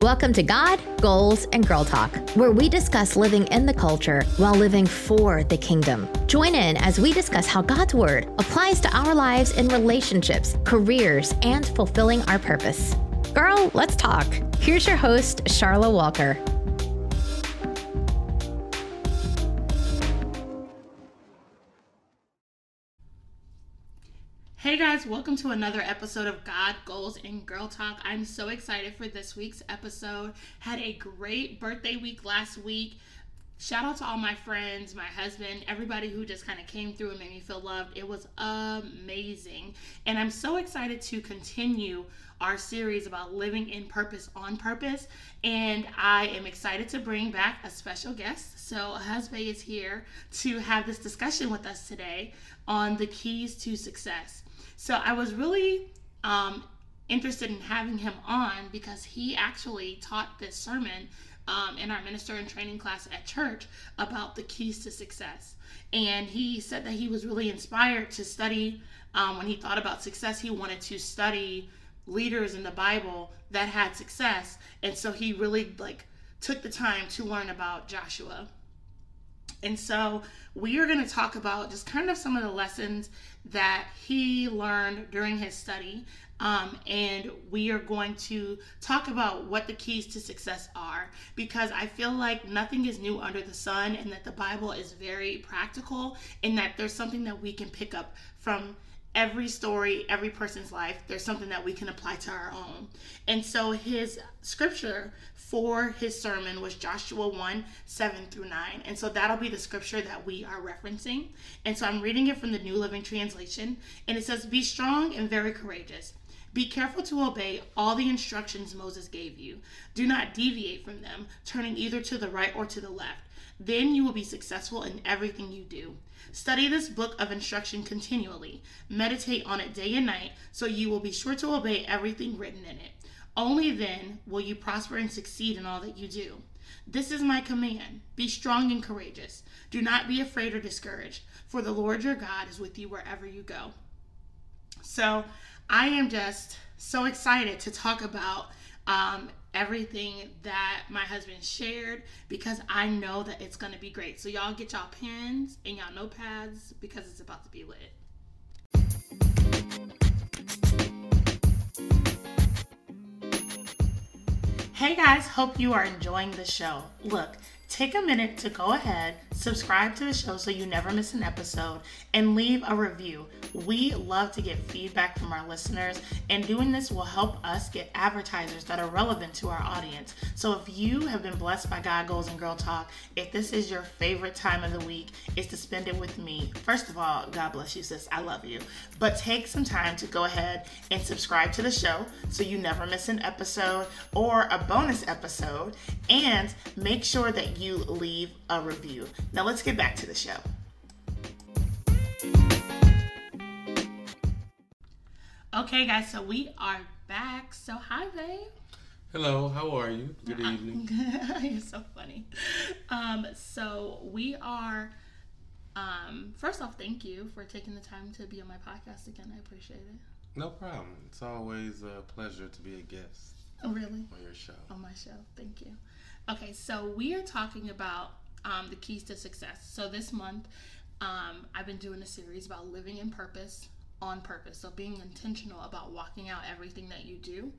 Welcome to God, Goals, and Girl Talk, where we discuss living in the culture while living for the kingdom. Join in as we discuss how God's Word applies to our lives in relationships, careers, and fulfilling our purpose. Girl, let's talk. Here's your host, Charla Walker. Hey guys, welcome to another episode of God, Goals, and Girl Talk. I'm so excited for this week's episode. Had a great birthday week last week. Shout out to all my friends, my husband, everybody who just kind of came through and made me feel loved. It was amazing. And I'm so excited to continue our series about living in purpose on purpose. And I am excited to bring back a special guest. So, Husband is here to have this discussion with us today on the keys to success. So I was really um, interested in having him on because he actually taught this sermon um, in our minister and training class at church about the keys to success. And he said that he was really inspired to study um, when he thought about success, he wanted to study leaders in the Bible that had success. And so he really like took the time to learn about Joshua. And so we are going to talk about just kind of some of the lessons that he learned during his study. Um, and we are going to talk about what the keys to success are because I feel like nothing is new under the sun and that the Bible is very practical and that there's something that we can pick up from every story, every person's life, there's something that we can apply to our own. And so his scripture for his sermon was Joshua 1 7 through 9. And so that'll be the scripture that we are referencing. And so I'm reading it from the New Living Translation. And it says, Be strong and very courageous. Be careful to obey all the instructions Moses gave you. Do not deviate from them, turning either to the right or to the left. Then you will be successful in everything you do. Study this book of instruction continually. Meditate on it day and night so you will be sure to obey everything written in it. Only then will you prosper and succeed in all that you do. This is my command be strong and courageous. Do not be afraid or discouraged, for the Lord your God is with you wherever you go. So, I am just so excited to talk about um, everything that my husband shared because I know that it's going to be great. So, y'all get y'all pens and y'all notepads because it's about to be lit. Hey guys, hope you are enjoying the show. Look, take a minute to go ahead, subscribe to the show so you never miss an episode, and leave a review. We love to get feedback from our listeners, and doing this will help us get advertisers that are relevant to our audience. So if you have been blessed by God Goals and Girl Talk, if this is your favorite time of the week, is to spend it with me. First of all, God bless you, sis. I love you. But take some time to go ahead and subscribe to the show so you never miss an episode or a bonus episode, and make sure that you leave a review. Now let's get back to the show. Okay, guys, so we are back. So, hi, babe. Hello, how are you? Good evening. You're so funny. Um, so we are. Um, first off, thank you for taking the time to be on my podcast again. I appreciate it. No problem. It's always a pleasure to be a guest Oh, really? on your show. On my show. Thank you. Okay, so we are talking about um, the keys to success. So this month, um, I've been doing a series about living in purpose on purpose. So being intentional about walking out everything that you do.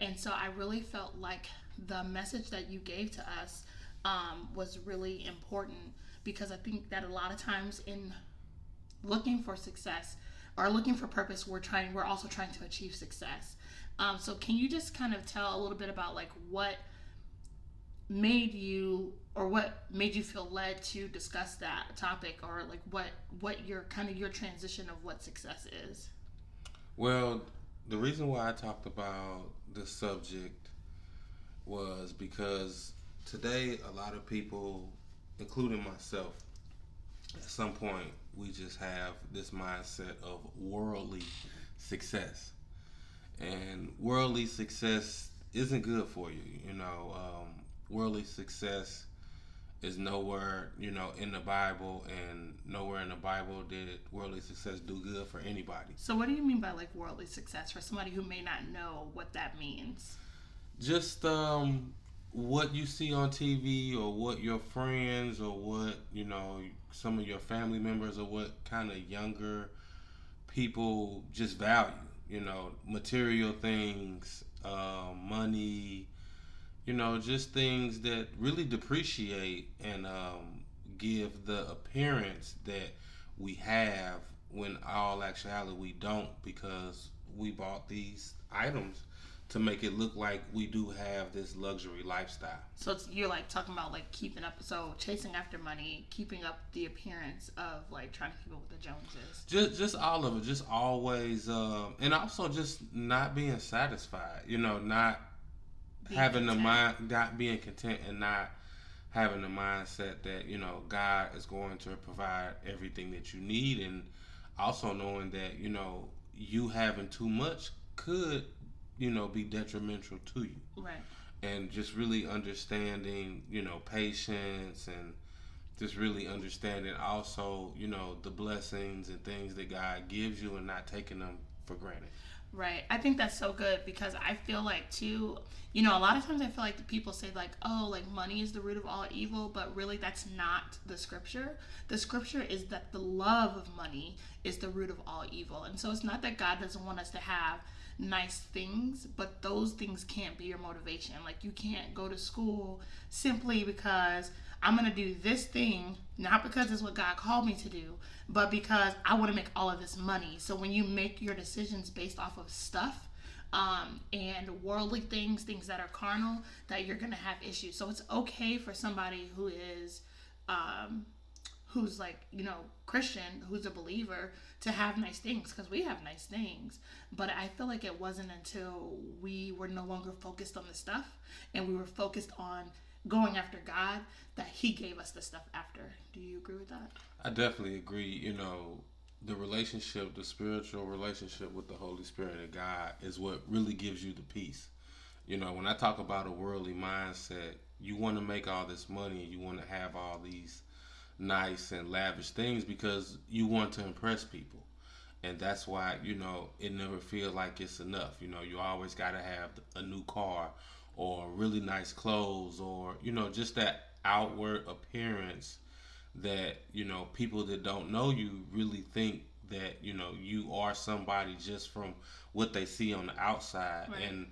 And so I really felt like the message that you gave to us um, was really important because I think that a lot of times in looking for success or looking for purpose, we're trying, we're also trying to achieve success. Um, so can you just kind of tell a little bit about like what made you or what made you feel led to discuss that topic or like what what your kind of your transition of what success is Well, the reason why I talked about this subject was because today a lot of people, including myself, at some point we just have this mindset of worldly success. And worldly success isn't good for you. You know, um, worldly success is nowhere, you know, in the Bible, and nowhere in the Bible did worldly success do good for anybody. so what do you mean by like worldly success for somebody who may not know what that means just um what you see on TV or what your friends or what you know some of your family members or what kind of younger people just value you know material things um, money you know just things that really depreciate and um, give the appearance that we have when all actuality we don't because we bought these items to make it look like we do have this luxury lifestyle. so it's, you're like talking about like keeping up so chasing after money keeping up the appearance of like trying to keep up with the joneses Just, just all of it. Just always, um, and also just not being satisfied. You know, not Having the mind, not being content, and not having the mindset that you know God is going to provide everything that you need, and also knowing that you know you having too much could, you know, be detrimental to you. right and just really understanding, you know, patience and just really understanding also, you know, the blessings and things that God gives you and not taking them for granted. Right. I think that's so good because I feel like too, you know, a lot of times I feel like the people say like, "Oh, like money is the root of all evil," but really that's not the scripture. The scripture is that the love of money is the root of all evil. And so it's not that God doesn't want us to have nice things, but those things can't be your motivation. Like you can't go to school simply because I'm going to do this thing, not because it's what God called me to do, but because I want to make all of this money. So when you make your decisions based off of stuff, um, and worldly things, things that are carnal, that you're gonna have issues. So it's okay for somebody who is, um, who's like you know Christian, who's a believer, to have nice things because we have nice things. But I feel like it wasn't until we were no longer focused on the stuff and we were focused on going after God that He gave us the stuff after. Do you agree with that? I definitely agree, you know, the relationship, the spiritual relationship with the Holy Spirit and God is what really gives you the peace. You know, when I talk about a worldly mindset, you want to make all this money, and you want to have all these nice and lavish things because you want to impress people. And that's why, you know, it never feels like it's enough. You know, you always got to have a new car or really nice clothes or, you know, just that outward appearance that, you know, people that don't know you really think that, you know, you are somebody just from what they see on the outside. Right. And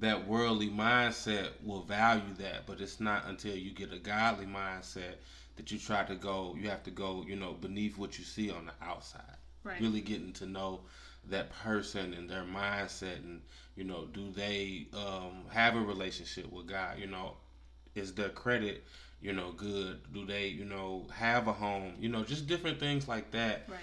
that worldly mindset will value that, but it's not until you get a godly mindset that you try to go, you have to go, you know, beneath what you see on the outside. Right. Really getting to know that person and their mindset and, you know, do they um, have a relationship with God? You know, is their credit, you know, good? Do they, you know, have a home? You know, just different things like that Right.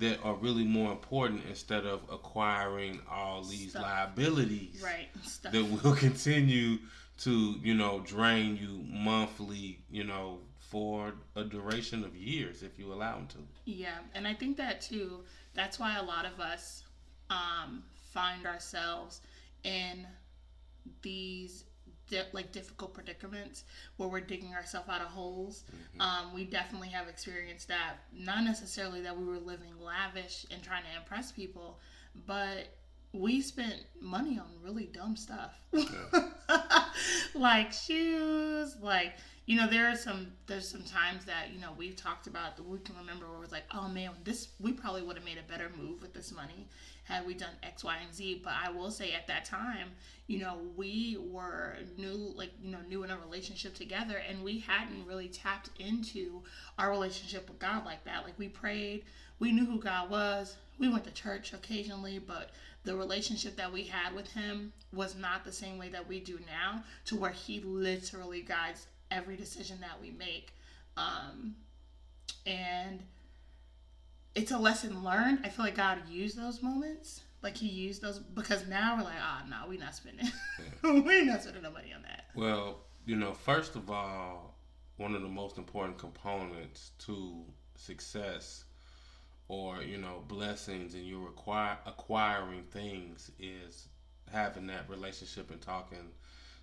that are really more important instead of acquiring all these Stuff. liabilities Right. Stuff. that will continue to you know drain you monthly you know for a duration of years if you allow them to Yeah, and I think that too. That's why a lot of us um, find ourselves in these di- like difficult predicaments where we're digging ourselves out of holes. Um, we definitely have experienced that. Not necessarily that we were living lavish and trying to impress people, but we spent money on really dumb stuff. like shoes, like you know, there are some there's some times that, you know, we've talked about that we can remember where it was like, oh man, this we probably would have made a better move with this money had we done X, Y, and Z. But I will say at that time, you know, we were new like, you know, new in a relationship together and we hadn't really tapped into our relationship with God like that. Like we prayed, we knew who God was, we went to church occasionally, but the relationship that we had with him was not the same way that we do now to where he literally guides every decision that we make um and it's a lesson learned. I feel like god used those moments. Like he used those because now we're like ah oh, no we're not spending we're not spending no money on that. Well, you know, first of all, one of the most important components to success or, you know, blessings and you require acquiring things is having that relationship and talking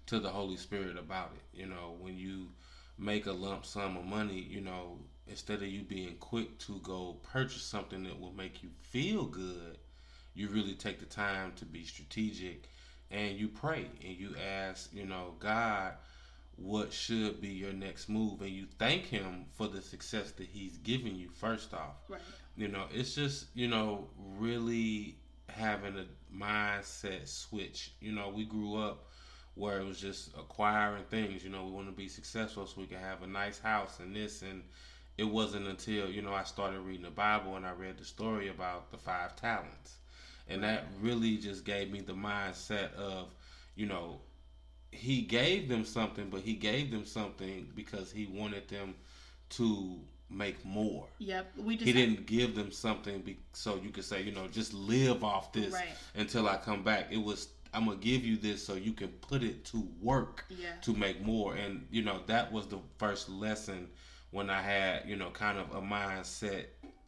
to the Holy Spirit about it. You know, when you make a lump sum of money, you know, instead of you being quick to go purchase something that will make you feel good, you really take the time to be strategic and you pray and you ask, you know, God, what should be your next move? And you thank Him for the success that He's given you, first off. right You know, it's just, you know, really having a mindset switch. You know, we grew up where it was just acquiring things. You know, we want to be successful so we can have a nice house and this. And it wasn't until, you know, I started reading the Bible and I read the story about the five talents. And that really just gave me the mindset of, you know, he gave them something, but he gave them something because he wanted them to make more. yep we just He didn't give them something be- so you could say, you know, just live off this Right. until I come back. It was I'm gonna give you this so you can put it to work Yeah. to make more. And you know that was the first lesson when I had you know kind of a mindset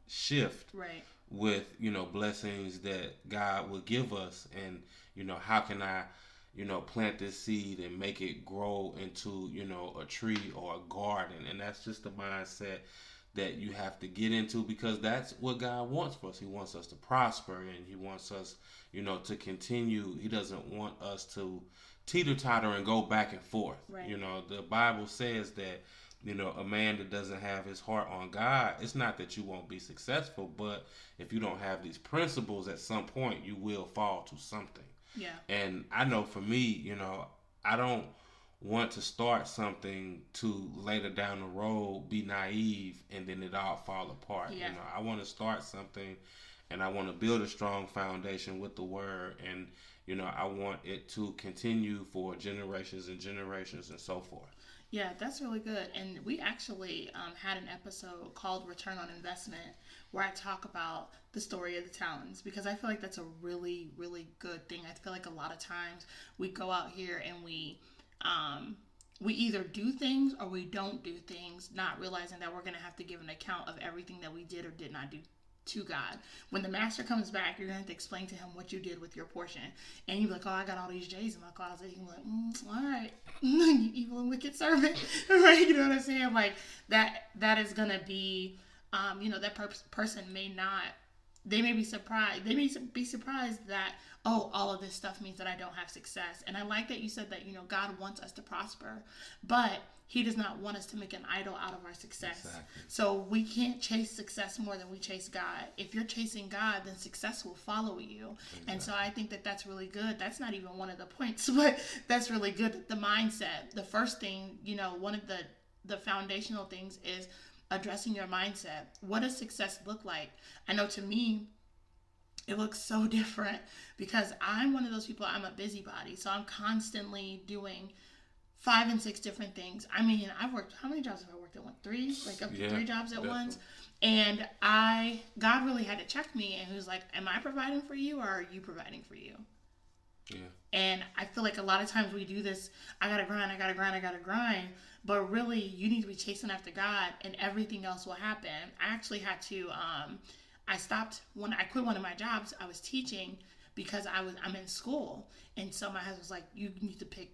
shift right with you know blessings that God will give us, and you know how can I you know plant this seed and make it grow into you know a tree or a garden, and that's just the mindset that you have to get into because that's what God wants for us. He wants us to prosper and he wants us, you know, to continue. He doesn't want us to teeter totter and go back and forth. Right. You know, the Bible says that, you know, a man that doesn't have his heart on God, it's not that you won't be successful, but if you don't have these principles at some point, you will fall to something. yeah And I know for me, you know, I don't want to start something to later down the road be naive and then it all fall apart. Yeah. You know, I want to start something and I want to build a strong foundation with the word and you know, I want it to continue for generations and generations and so forth. Yeah, that's really good. And we actually um, had an episode called Return on Investment where I talk about the story of the talents because I feel like that's a really, really good thing. I feel like a lot of times we go out here and we, um, we either do things or we don't do things, not realizing that we're going to have to give an account of everything that we did or did not do to God. When the master comes back, you're going to have to explain to him what you did with your portion. And you're like, oh, I got all these J's in my closet. You're like, mm, all right, you evil and wicked servant. right? You know what I'm saying? Like that, that is going to be, um, you know, that per- person may not, they may be surprised. They may be surprised that, oh, all of this stuff means that I don't have success. And I like that you said that, you know, God wants us to prosper, but he does not want us to make an idol out of our success. Exactly. So we can't chase success more than we chase God. If you're chasing God, then success will follow you. And so I think that that's really good. That's not even one of the points, but that's really good. The mindset. The first thing, you know, one of the the foundational things is addressing your mindset. What does success look like? I know to me, it looks so different because I'm one of those people, I'm a busybody. So I'm constantly doing five and six different things. I mean, I've worked, how many jobs have I worked at? One, three? Like up to Yeah, three jobs at definitely. once. And I, God really had to check me and he was like, Am I providing for you or are you providing for you? Yeah. And I feel like a lot of times we do this I gotta grind, I gotta grind, I gotta grind. But really, you need to be chasing after God and everything else will happen. I actually had to, um, I stopped when I quit one of my jobs, I was teaching because I was, I'm in school. And so my husband was like, You need to pick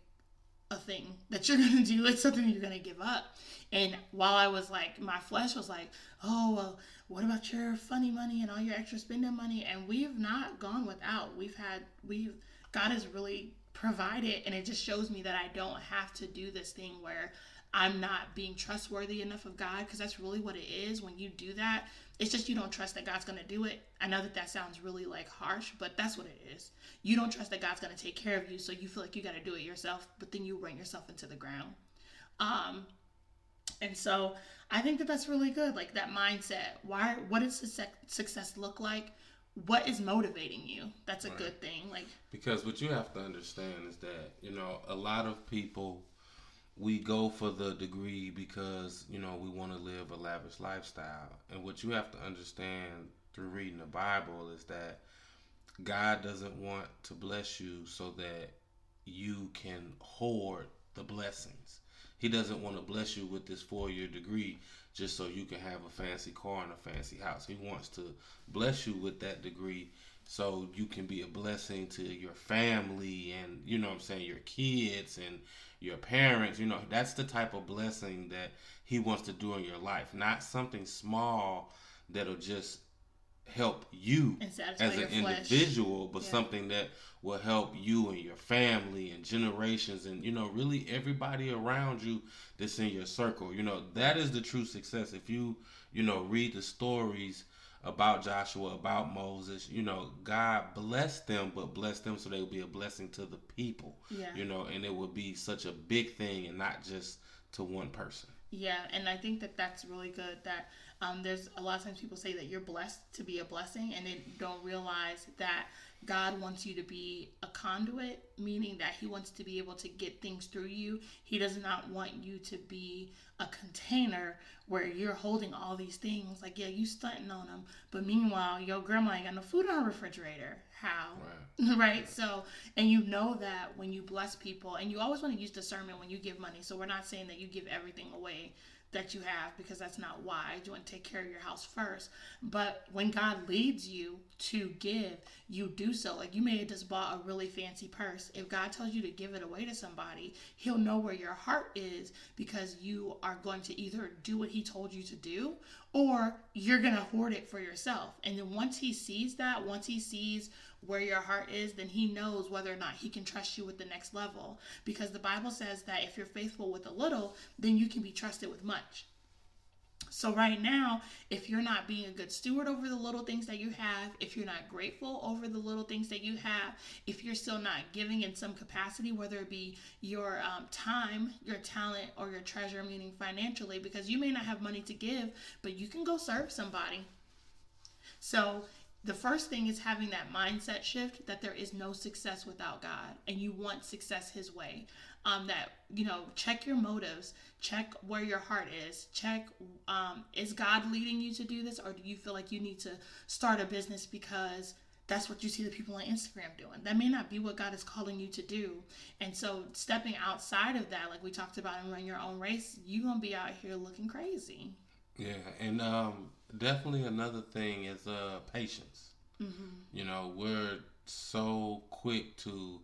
a thing that you're gonna do. It's something you're gonna give up. And while I was like, my flesh was like, oh well, what about your funny money and all your extra spending money? And we've not gone without. We've had we've God has really provided, and it just shows me that I don't have to do this thing where I'm not being trustworthy enough of God because that's really what it is. When you do that, it's just you don't trust that God's going to do it. I know that that sounds really like harsh, but that's what it is. You don't trust that God's going to take care of you, so you feel like you got to do it yourself, but then you run yourself into the ground. Um, and so I think that that's really good. Like that mindset. Why? What does success look like? What is motivating you? That's a right. good thing. Like because what you have to understand is that you know a lot of people we go for the degree because you know we want to live a lavish lifestyle. And what you have to understand through reading the bible is that god doesn't want to bless you so that you can hoard the blessings. He doesn't want to bless you with this four-year degree just so you can have a fancy car and a fancy house. He wants to bless you with that degree so you can be a blessing to your family and you know what i'm saying your kids and your parents, you know, that's the type of blessing that he wants to do in your life, not something small that'll just help you as an individual, but yeah. something that will help you and your family and generations and you know really everybody around you that's in your circle. You know, that is the true success. If you, you know, read the stories about Joshua, about Moses. You know, God blessed them, but blessed them so they would be a blessing to the people. Yeah. You know, and it would be such a big thing and not just to one person. Yeah, and I think that that's really good. That um, there's a lot of times people say that you're blessed to be a blessing, and they don't realize that God wants you to be a conduit, meaning that He wants to be able to get things through you. He does not want you to be a container where you're holding all these things. Like, yeah, you stunting on them, but meanwhile, your grandma ain't got no food in her refrigerator. How? Right. right. So, and you know that when you bless people, and you always want to use discernment when you give money. So, we're not saying that you give everything away that you have because that's not why you want to take care of your house first but when god leads you to give you do so like you may have just bought a really fancy purse if god tells you to give it away to somebody he'll know where your heart is because you are going to either do what he told you to do or you're going to hoard it for yourself and then once he sees that once he sees where your heart is, then he knows whether or not he can trust you with the next level. Because the Bible says that if you're faithful with a little, then you can be trusted with much. So, right now, if you're not being a good steward over the little things that you have, if you're not grateful over the little things that you have, if you're still not giving in some capacity, whether it be your um, time, your talent, or your treasure, meaning financially, because you may not have money to give, but you can go serve somebody. So, the first thing is having that mindset shift that there is no success without God and you want success his way. Um, that you know, check your motives, check where your heart is, check um, is God leading you to do this, or do you feel like you need to start a business because that's what you see the people on Instagram doing. That may not be what God is calling you to do. And so stepping outside of that, like we talked about and run your own race, you're gonna be out here looking crazy. Yeah, and um definitely another thing is uh patience. Mm-hmm. You know, we're so quick to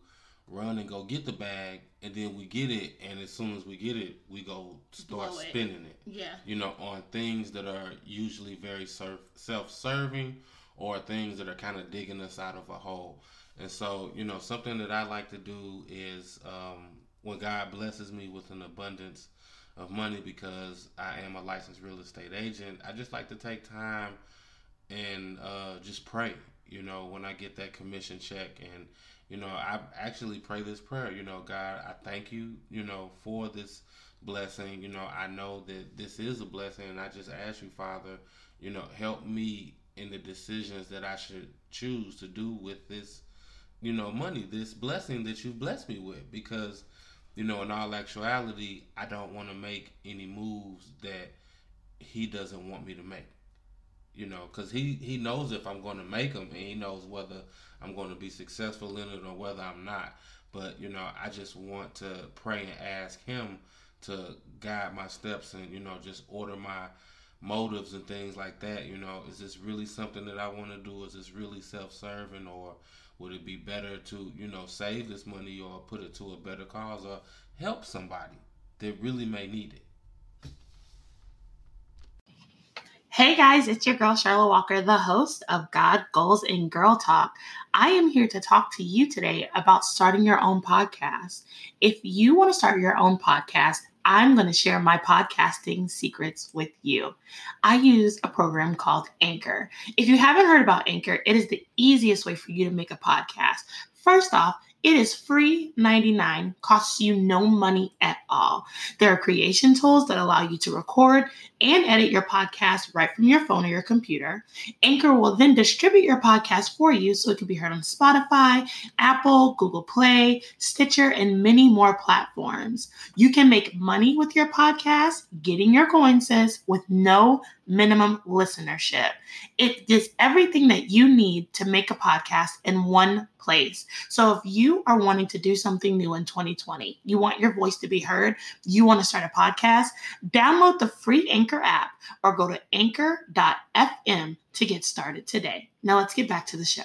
run and go get the bag, and then we get it, and as soon as we get it, we go start it. spending it. Yeah. You know, on things that are usually very self-serving or things that are kind of digging us out of a hole. And so, you know, something that I like to do is um, when God blesses me with an abundance of money because I am a licensed real estate agent. I just like to take time and uh, just pray. You know, when I get that commission check, and you know, I actually pray this prayer. You know, God, I thank you. You know, for this blessing. You know, I know that this is a blessing, and I just ask you, Father, you know, help me in the decisions that I should choose to do with this, you know, money, this blessing that you've blessed me with, because you know, in all actuality, I don't want to make any moves that he doesn't want me to make. You know, because he he knows if I'm going to make them, and he knows whether I'm going to be successful in it or whether I'm not. But you know, I just want to pray and ask him to guide my steps and you know just order my motives and things like that. You know, is this really something that I want to do? Is this really self-serving or would it be better to, you know, save this money or put it to a better cause or help somebody that really may need it. Hey guys, it's your girl Charlotte Walker, the host of God, Goals, and Girl Talk. I am here to talk to you today about starting your own podcast. If you want to start your own podcast, I'm going to share my podcasting secrets with you. I use a program called Anchor. If you haven't heard about Anchor, it is the easiest way for you to make a podcast. First off, it is free 99, costs you no money at all. There are creation tools that allow you to record and edit your podcast right from your phone or your computer. Anchor will then distribute your podcast for you so it can be heard on Spotify, Apple, Google Play, Stitcher, and many more platforms. You can make money with your podcast, getting your coins with no minimum listenership. It is everything that you need to make a podcast in one place. So if you are wanting to do something new in 2020, you want your voice to be heard, you want to start a podcast, download the free Anchor app or go to anchor.fm to get started today. Now let's get back to the show.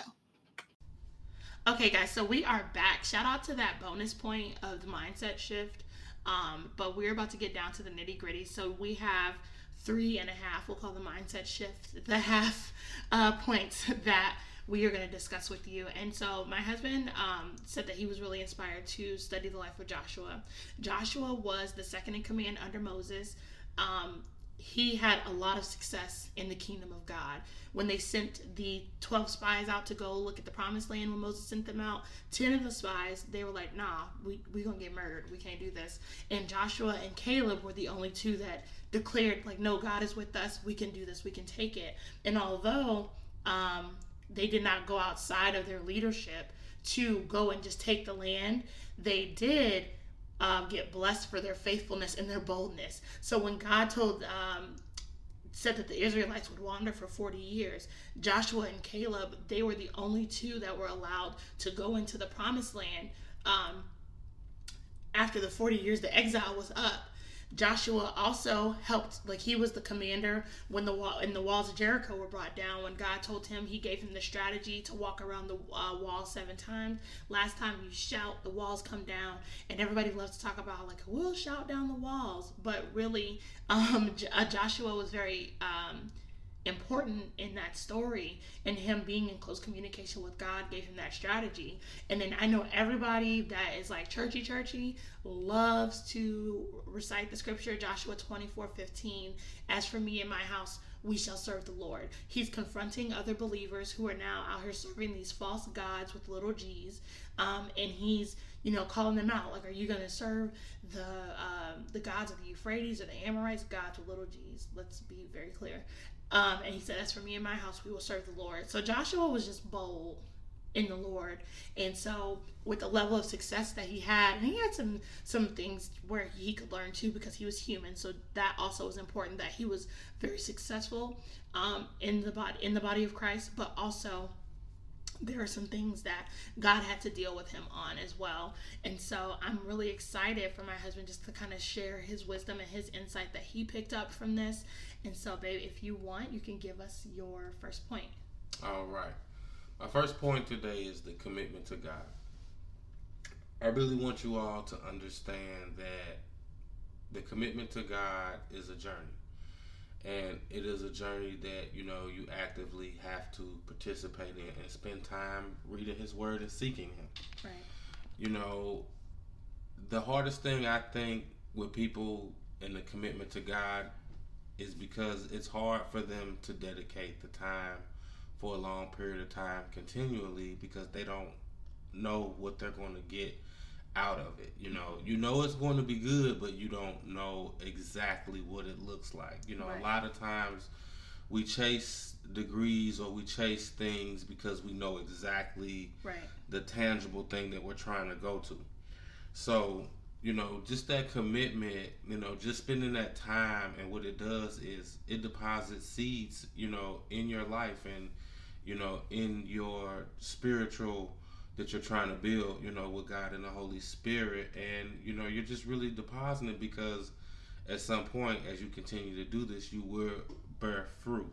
Okay, guys, so we are back. Shout out to that bonus point of the mindset shift. Um, but we're about to get down to the nitty gritty. So we have three and a half, we'll call the mindset shift, the half uh, points that we are going to discuss with you. And so my husband um, said that he was really inspired to study the life of Joshua. Joshua was the second in command under Moses. Um, he had a lot of success in the kingdom of God. When they sent the 12 spies out to go look at the promised land, when Moses sent them out, 10 of the spies, they were like, nah, we, we're going to get murdered. We can't do this. And Joshua and Caleb were the only two that declared, like, no, God is with us. We can do this. We can take it. And although um, they did not go outside of their leadership to go and just take the land, they did um, get blessed for their faithfulness and their boldness. So when God told, um, said that the Israelites would wander for 40 years, Joshua and Caleb, they were the only two that were allowed to go into the promised land um, after the 40 years the exile was up. Joshua also helped, like he was the commander when the wall and the walls of Jericho were brought down. When God told him, He gave him the strategy to walk around the uh, wall seven times. Last time you shout, the walls come down, and everybody loves to talk about like we'll shout down the walls, but really, um, uh, Joshua was very um, important in that story and him being in close communication with God gave him that strategy. And then I know everybody that is like churchy churchy loves to recite the scripture Joshua 24 15. As for me and my house, we shall serve the Lord. He's confronting other believers who are now out here serving these false gods with little g's. Um, and he's, you know, calling them out. Like, are you going to serve the uh, the gods of the Euphrates or the Amorites, gods with little g's? Let's be very clear. Um, and he said, As for me and my house, we will serve the Lord. So Joshua was just bold in the Lord. And so with the level of success that he had, and he had some some things where he could learn too because he was human. So that also was important that he was very successful um, in the body in the body of Christ, but also there are some things that God had to deal with him on as well. And so I'm really excited for my husband just to kind of share his wisdom and his insight that he picked up from this. And so, babe, if you want, you can give us your first point. All right. My first point today is the commitment to God. I really want you all to understand that the commitment to God is a journey and it is a journey that you know you actively have to participate in and spend time reading his word and seeking him. Right. You know the hardest thing i think with people in the commitment to god is because it's hard for them to dedicate the time for a long period of time continually because they don't know what they're going to get out of it. You know, you know it's going to be good, but you don't know exactly what it looks like. You know, right. a lot of times we chase degrees or we chase things because we know exactly right. the tangible thing that we're trying to go to. So, you know, just that commitment, you know, just spending that time and what it does is it deposits seeds, you know, in your life and, you know, in your spiritual that you're trying to build, you know, with God and the Holy Spirit. And, you know, you're just really depositing because at some point, as you continue to do this, you will bear fruit.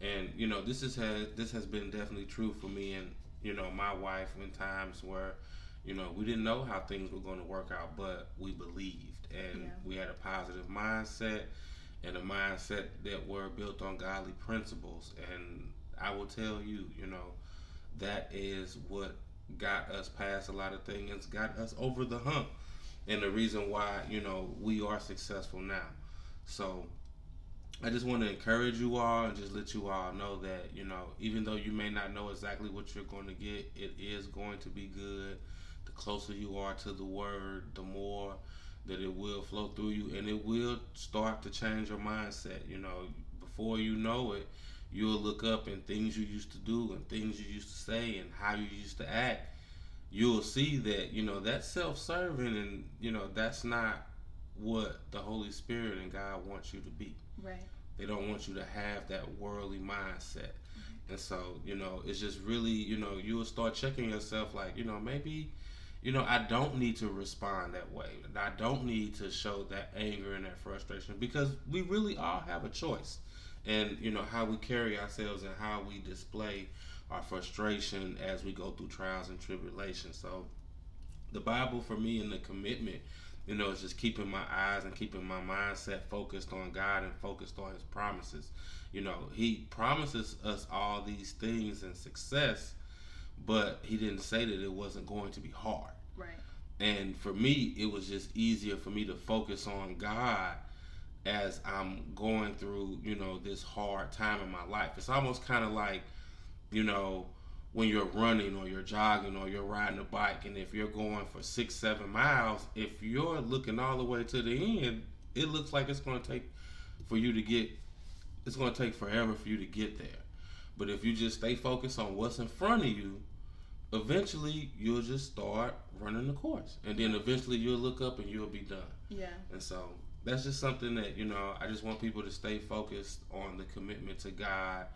And, you know, this is has this has been definitely true for me and, you know, my wife in times where, You know, we didn't know how things were going to work out, but we believed and yeah. we had a positive mindset and a mindset that were built on godly principles. And I will tell you, you know, that is what got us past a lot of things, got us over the hump, and the reason why you know we are successful now. So I just want to encourage you all and just let you all know that you know even though you may not know exactly what you're going to get, it is going to be good. The closer you are to the word, the more that it will flow through you, and it will start to change your mindset. You know, before you know it you'll look up and things you used to do and things you used to say and how you used to act. You'll see that you know that's self-serving and you know that's not what the holy spirit and god wants you to be. Right. They don't want you to have that worldly mindset. Mm-hmm. and so you know it's just really you know you will start checking yourself like you know maybe you know i don't need to respond that way. I don't need to show that anger and that frustration because we really all have a choice and you know how we carry ourselves and how we display our frustration as we go through trials and tribulations. So the Bible for me and the commitment, you know, is just keeping my eyes and keeping my mindset focused on God and focused on his promises. You know, he promises us all these things and success, but he didn't say that it wasn't going to be hard. Right. And for me, it was just easier for me to focus on God as I'm going through, you know, this hard time in my life. It's almost kind of like, you know, when you're running or you're jogging or you're riding a bike, and if you're going for six, seven miles, if you're looking all the way to the end, it looks like it's going to take for you to get, it's going to take forever for you to get there. But if you just stay focused on what's in front of you, eventually you'll just start running the course. And then eventually you'll look up and you'll be done. Yeah. And so that's just something that you know I just want people to stay focused on the commitment to God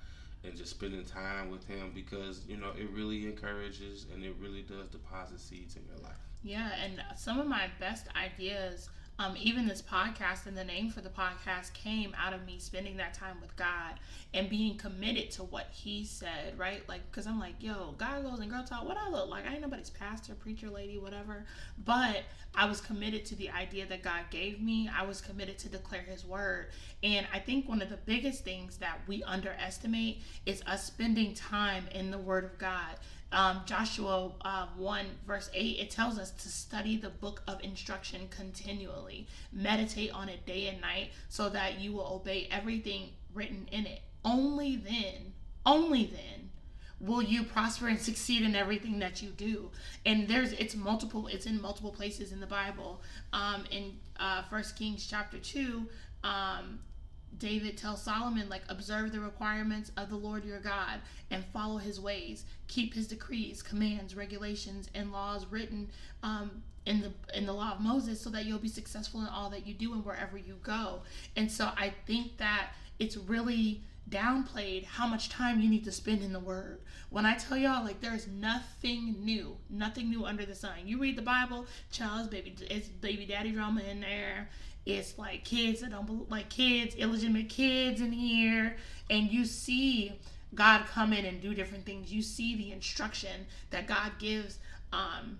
and just spending time with Him because you know it really encourages and it really does deposit seeds in your life. Yeah, and some of my best ideas um, even this podcast and the name for the podcast came out of me spending that time with God and being committed to what He said, right? Like, because I'm like, yo, God Goals and girl talk. What I look like? I ain't nobody's pastor, preacher, lady, whatever. But I was committed to the idea that God gave me. I was committed to declare His word. And I think one of the biggest things that we underestimate is us spending time in the Word of God um, Joshua uh, 1, verse 8, it tells us to study the book of instruction continually, meditate on it day and night, so that you will obey everything written in it. Only then, only then, will you prosper and succeed in everything that you do. And there's it's multiple it's in multiple places in the bible. Um in uh first kings chapter 2 um David tells Solomon, like, observe the requirements of the Lord your God and follow his ways. Keep his decrees, commands, regulations, and laws written um, in the in the law of Moses, so that you'll be successful in all that you do and wherever you go. And so I think that it's really downplayed how much time you need to spend in the Word. When I tell y'all, like, there's nothing new, nothing new under the sun. You read the Bible, child's baby, it's baby daddy drama in there it's like kids that don't like kids, illegitimate kids in here, and you see God come in and do different things. You see the instruction that God gives um,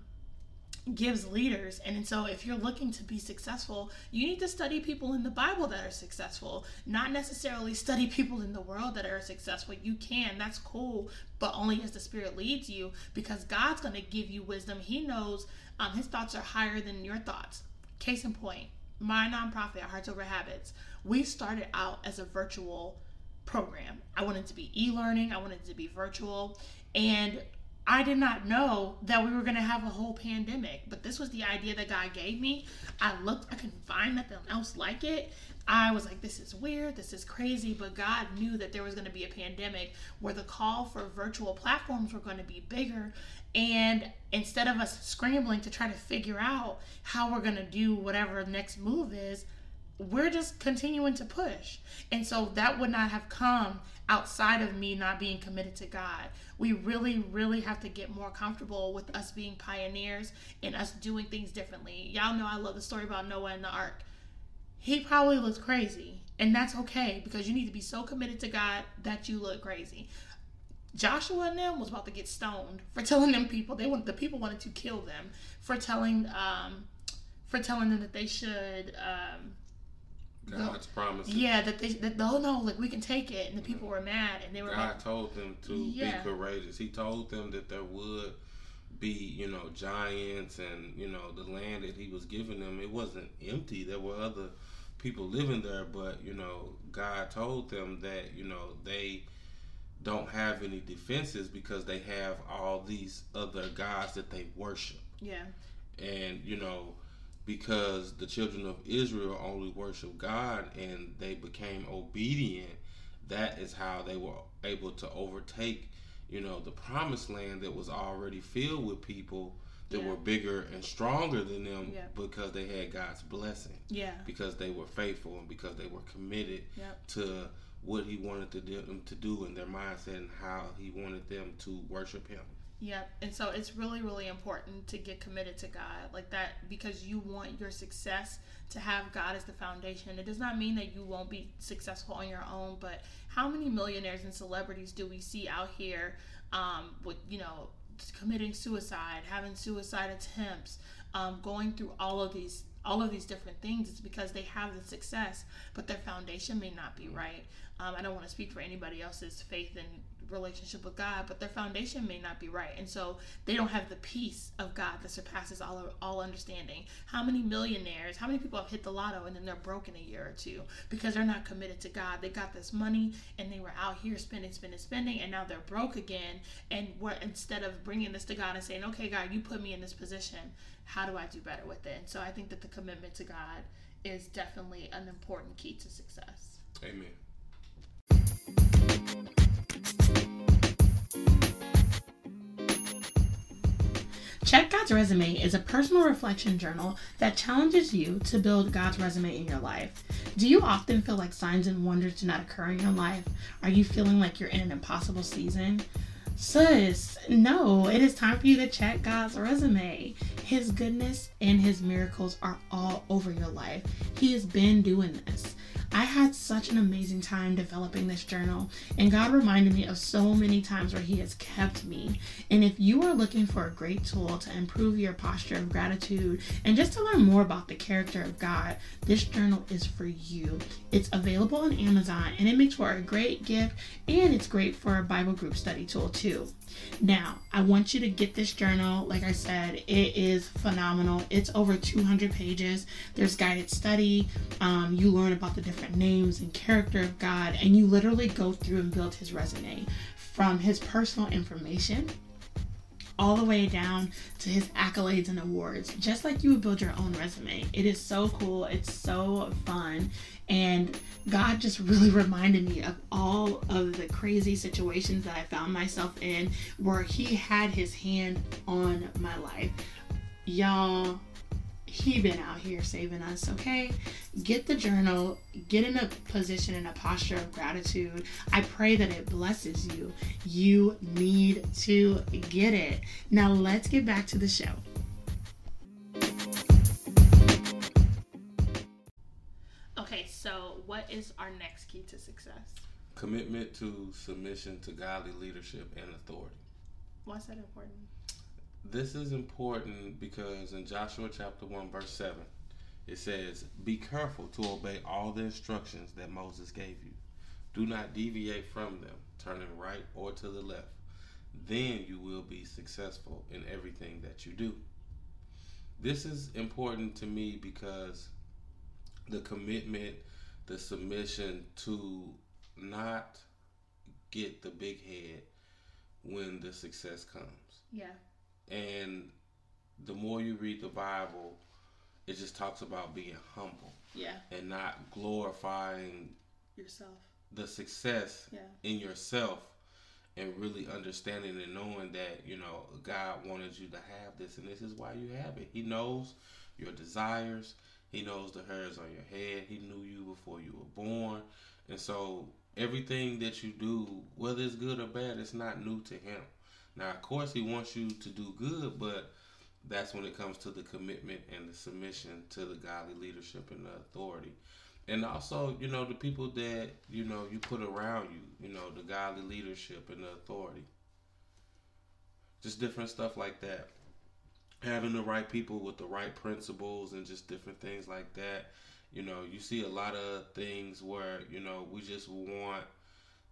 gives leaders. And so if you're looking to be successful, you need to study people in the Bible that are successful, not necessarily study people in the world that are successful. You can, that's cool, but only as the Spirit leads you because God's going to give you wisdom. He knows um, his thoughts are higher than your thoughts. Case in point, my nonprofit, Hearts Over Habits, we started out as a virtual program. I wanted to be e learning, I wanted to be virtual, and I did not know that we were going to have a whole pandemic, but this was the idea that God gave me. I looked, I couldn't find nothing else like it. I was like, this is weird, this is crazy, but God knew that there was going to be a pandemic where the call for virtual platforms were going to be bigger. And instead of us scrambling to try to figure out how we're going to do whatever next move is, we're just continuing to push. And so that would not have come outside of me not being committed to God. We really, really have to get more comfortable with us being pioneers and us doing things differently. Y'all know I love the story about Noah and the ark. He probably looks crazy, and that's okay because you need to be so committed to God that you look crazy Joshua and them was about to get stoned for telling them people they want the people wanted to kill them for telling um for telling them that they should um God's promises. yeah that they that oh no like we can take it and the people were mad and they were God about, told them to Yeah. be courageous. He told them that there would be, you know, giants and, you know, the land that he was giving them, it wasn't empty. There were other people living there, but, you know, God told them that, you know, they don't have any defenses because they have all these other gods that they worship. yeah And, you know, because the children of Israel only worship God and they became obedient, that is how they were able to overtake, you know, the promised land that was already filled with people that Yeah. were bigger and stronger than them Yeah. because they had God's blessing, yeah because they were faithful and because they were committed Yep. to what he wanted to do, them to do in their mindset and how he wanted them to worship him. Yep. And so it's really, really important to get committed to God like that because you want your success to have God as the foundation. It does not mean that you won't be successful on your own, but how many millionaires and celebrities do we see out here um, with, you know, committing suicide, having suicide attempts, um, going through all of these all of these different things it's because they have the success but their foundation may not be right. Um, i don't want to speak for anybody else's faith and relationship with god but their foundation may not be right and so they don't have the peace of god that surpasses all all understanding. How many millionaires how many people have hit the lotto and then they're broke in a year or two because they're not committed to god? They got this money and they were out here spending spending spending and now they're broke again and what instead of bringing this to god and saying okay god you put me in this position how do I do better with it? And so I think that the commitment to God is definitely an important key to success. Amen. Check God's Resume is a personal reflection journal that challenges you to build God's resume in your life. Do you often feel like signs and wonders do not occur in your life? Are you feeling like you're in an impossible season? Sis, no, it is time for you to check God's resume. His goodness and his miracles are all over your life. He has been doing this. I had such an amazing time developing this journal, and God reminded me of so many times where He has kept me. And if you are looking for a great tool to improve your posture of gratitude and just to learn more about the character of God, this journal is for you. It's available on Amazon and it makes for a great gift and it's great for a Bible group study tool too. Now, I want you to get this journal. Like I said, it is phenomenal. It's over 200 pages. There's guided study. Um, you learn about the different names and character of God, and you literally go through and build his resume from his personal information all the way down to his accolades and awards, just like you would build your own resume. It is so cool. It's so fun. And God just really reminded me of all of the crazy situations that I found myself in where He had His hand on my life. Y'all, He been out here saving us, okay? Get the journal, get in a position and a posture of gratitude. I pray that it blesses you. You need to get it. Now, let's get back to the show. Okay, so what is our next key to success? Commitment to submission to godly leadership and authority. why is that important? This is important because in Joshua chapter 1, verse 7, it says, Be careful to obey all the instructions that Moses gave you. Do not deviate from them, turning right or to the left. Then you will be successful in everything that you do. This is important to me because the commitment, the submission to not get the big head when the success comes. Yeah. And the more you read the Bible, it just talks about being humble Yeah. and not glorifying Yourself. the success Yeah. in yourself and really understanding and knowing that, you know, God wanted you to have this and this is why you have it. He knows your desires. He knows the hairs on your head. He knew you before you were born. And so everything that you do, whether it's good or bad, it's not new to him. Now, of course, he wants you to do good, but that's when it comes to the commitment and the submission to the godly leadership and the authority. and also you know the people that you know you put around you you know the godly leadership and the authority just different stuff like that having the right people with the right principles and just different things like that you know you see a lot of things where you know we just want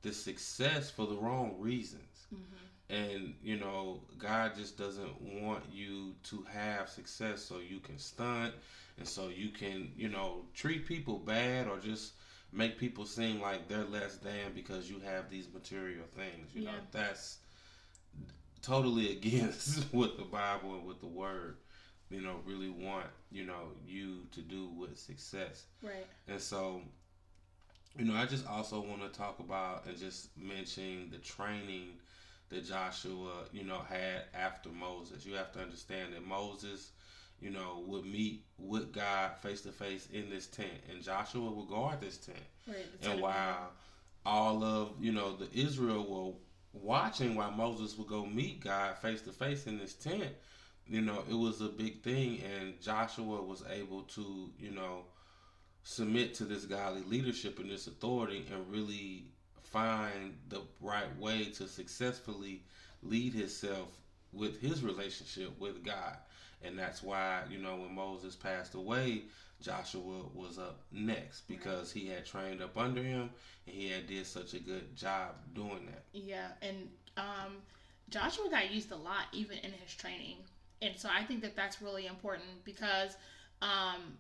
the success for the wrong reasons mm-hmm. And you know god just doesn't want you to have success so you can stunt and so you can you know treat people bad or just make people seem like they're less than because you have these material things you yeah. know that's totally against what the bible and what the word you know really want you know you to do with success. Right. And so you know i just also want to talk about and just mention the training that joshua you know had after moses you have to understand that moses you know, would meet with God face to face in this tent, and Joshua would guard this tent. Right, and while all of you know the Israel were watching while Moses would go meet God face to face in this tent, you know, it was a big thing, and Joshua was able to, you know, submit to this godly leadership and this authority and really find the right way to successfully lead himself with his relationship with God and that's why you know when Moses passed away, Joshua was up next because he had trained up under him and he had did such a good job doing that. Yeah, and um, Joshua got used a lot even in his training, and so I think that that's really important because, um,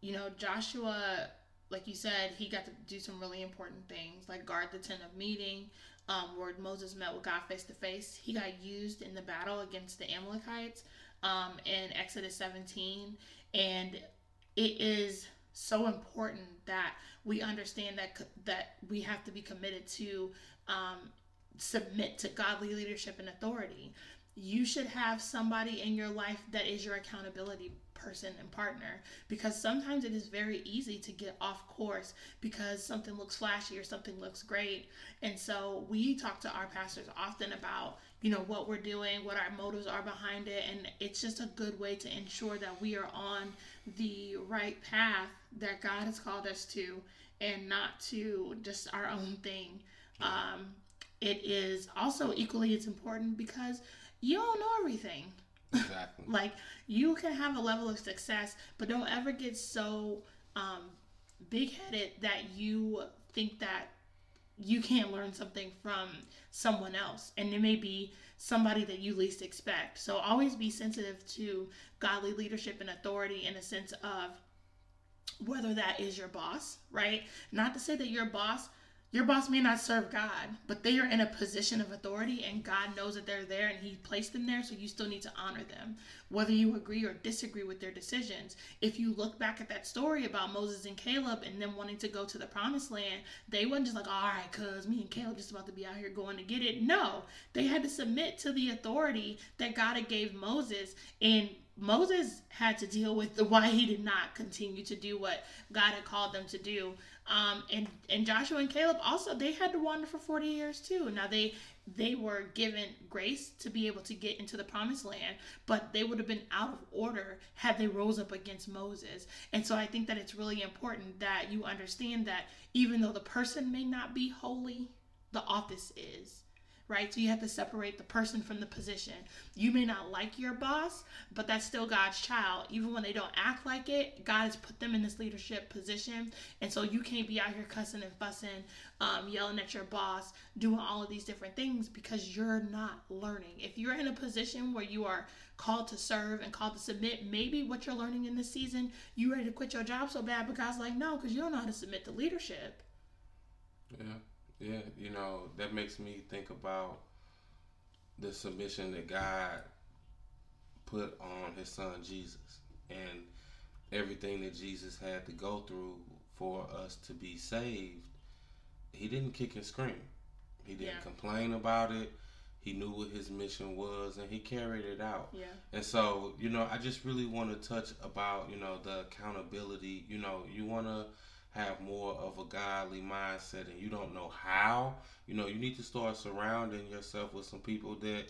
you know, Joshua, like you said, he got to do some really important things like guard the tent of meeting. Um, where Moses met with God face to face, he got used in the battle against the Amalekites um, in Exodus 17. And it is so important that we understand that that we have to be committed to um, submit to godly leadership and authority. You should have somebody in your life that is your accountability person and partner because sometimes it is very easy to get off course because something looks flashy or something looks great. And so we talk to our pastors often about, you know, what we're doing, what our motives are behind it. And it's just a good way to ensure that we are on the right path that God has called us to and not to just our own thing. Um, it is also equally as important because you don't know everything. Exactly. like you can have a level of success, but don't ever get so um, big headed that you think that you can't learn something from someone else. And it may be somebody that you least expect. So always be sensitive to godly leadership and authority in a sense of whether that is your boss, right? Not to say that your boss your boss may not serve God, but they are in a position of authority and God knows that they're there and He placed them there, so you still need to honor them, whether you agree or disagree with their decisions. If you look back at that story about Moses and Caleb and them wanting to go to the promised land, they wasn't just like, all right, cuz me and Caleb just about to be out here going to get it. No, they had to submit to the authority that God had gave Moses and Moses had to deal with the why he did not continue to do what God had called them to do. Um, and and Joshua and Caleb also they had to wander for 40 years too. Now they they were given grace to be able to get into the promised land, but they would have been out of order had they rose up against Moses. And so I think that it's really important that you understand that even though the person may not be holy, the office is right? So you have to separate the person from the position. You may not like your boss, but that's still God's child. Even when they don't act like it, God has put them in this leadership position. And so you can't be out here cussing and fussing, um, yelling at your boss, doing all of these different things because you're not learning. If you're in a position where you are called to serve and called to submit, maybe what you're learning in this season, you ready to quit your job so bad because like, no, because you don't know how to submit to leadership. Yeah. Yeah, you know, that makes me think about the submission that God put on his son Jesus and everything that Jesus had to go through for us to be saved. He didn't kick and scream. He didn't yeah. complain about it. He knew what his mission was and he carried it out. Yeah. And so, you know, I just really want to touch about, you know, the accountability. You know, you want to have more of a godly mindset and you don't know how, you know, you need to start surrounding yourself with some people that,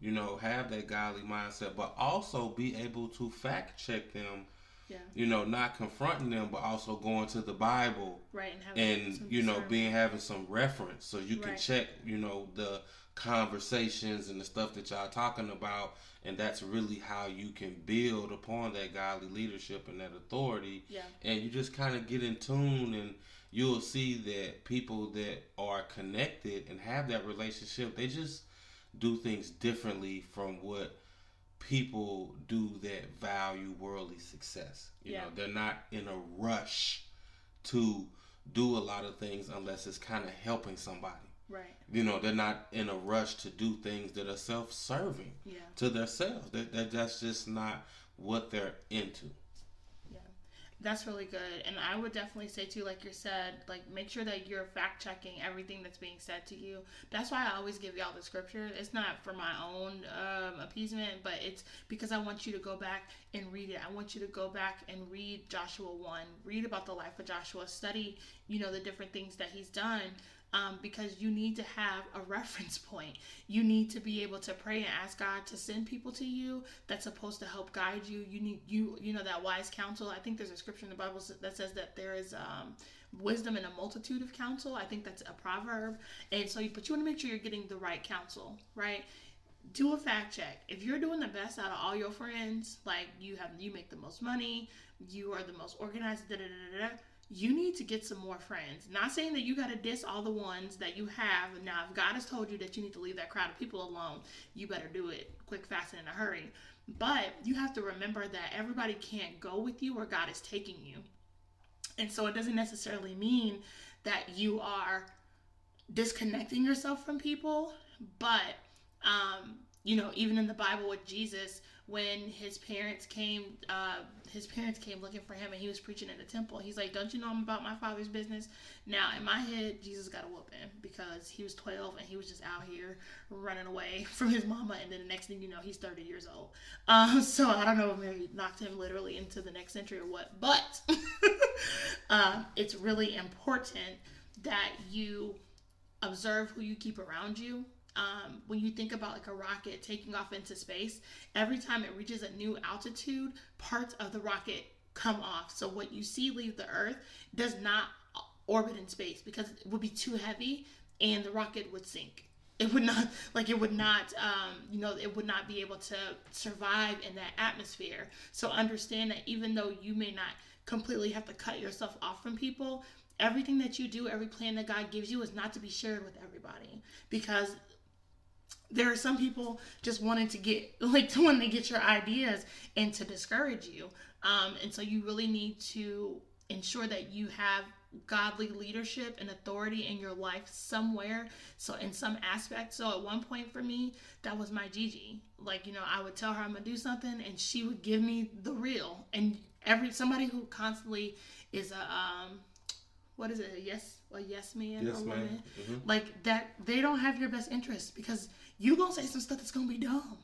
you know, have that godly mindset, but also be able to fact check them Yeah. You know, not confronting them, but also going to the Bible Right. And, having and some you know being having some reference so you can Right. check you know the conversations and the stuff that y'all talking about and that's really how you can build upon that godly leadership and that authority Yeah. and you just kind of get in tune and you'll see that people that are connected and have that relationship they just do things differently from what people do that value worldly success you Yeah. know they're not in a rush to do a lot of things unless it's kind of helping somebody Right. you know they're not in a rush to do things that are self-serving Yeah. to themselves that, that that's just not what they're into Yeah, that's really good. And I would definitely say too, like you said, like make sure that you're fact checking everything that's being said to you. That's why I always give y'all the scripture. It's not for my own um, appeasement, but it's because I want you to go back and read it. I want you to go back and read Joshua one, read about the life of Joshua, study, you know, the different things that he's done. Um, because you need to have a reference point. You need to be able to pray and ask God to send people to you that's supposed to help guide you. You need you you know that wise counsel. I think there's a scripture in the Bible that says that there is um, wisdom in a multitude of counsel. I think that's a proverb. And so, you, but you want to make sure you're getting the right counsel, right? do a fact check. If you're doing the best out of all your friends, like you have, you make the most money, you are the most organized, da da da da. da, You need to get some more friends. Not saying that you got to diss all the ones that you have. Now, if God has told you that you need to leave that crowd of people alone, you better do it quick, fast, and in a hurry. But you have to remember that everybody can't go with you where God is taking you. And so it doesn't necessarily mean that you are disconnecting yourself from people, but um, you know, even in the Bible with Jesus, when his parents came, uh, his parents came looking for him, and he was preaching in the temple. He's like, "Don't you know I'm about my father's business?" Now, in my head, Jesus got a whooping because he was 12 and he was just out here running away from his mama, and then the next thing you know, he's 30 years old. Um, so I don't know if Mary knocked him literally into the next century or what, but uh, it's really important that you observe who you keep around you um, when you think about like a rocket taking off into space, every time it reaches a new altitude, parts of the rocket come off. So what you see leave the Earth does not orbit in space because it would be too heavy and the rocket would sink. It would not like it would not um, you know it would not be able to survive in that atmosphere. So understand that even though you may not completely have to cut yourself off from people, everything that you do, every plan that God gives you is not to be shared with everybody because there are some people just wanting to get like to want to get your ideas and to discourage you. Um, and so you really need to ensure that you have godly leadership and authority in your life somewhere. So in some aspect so at one point for me that was my gigi. Like you know i would tell her i'm gonna do something and she would give me the real. And every somebody who constantly is a um what is it a yes a yes man Yes, or woman Mhm. like that they don't have your best interest because you gonna say some stuff that's gonna be dumb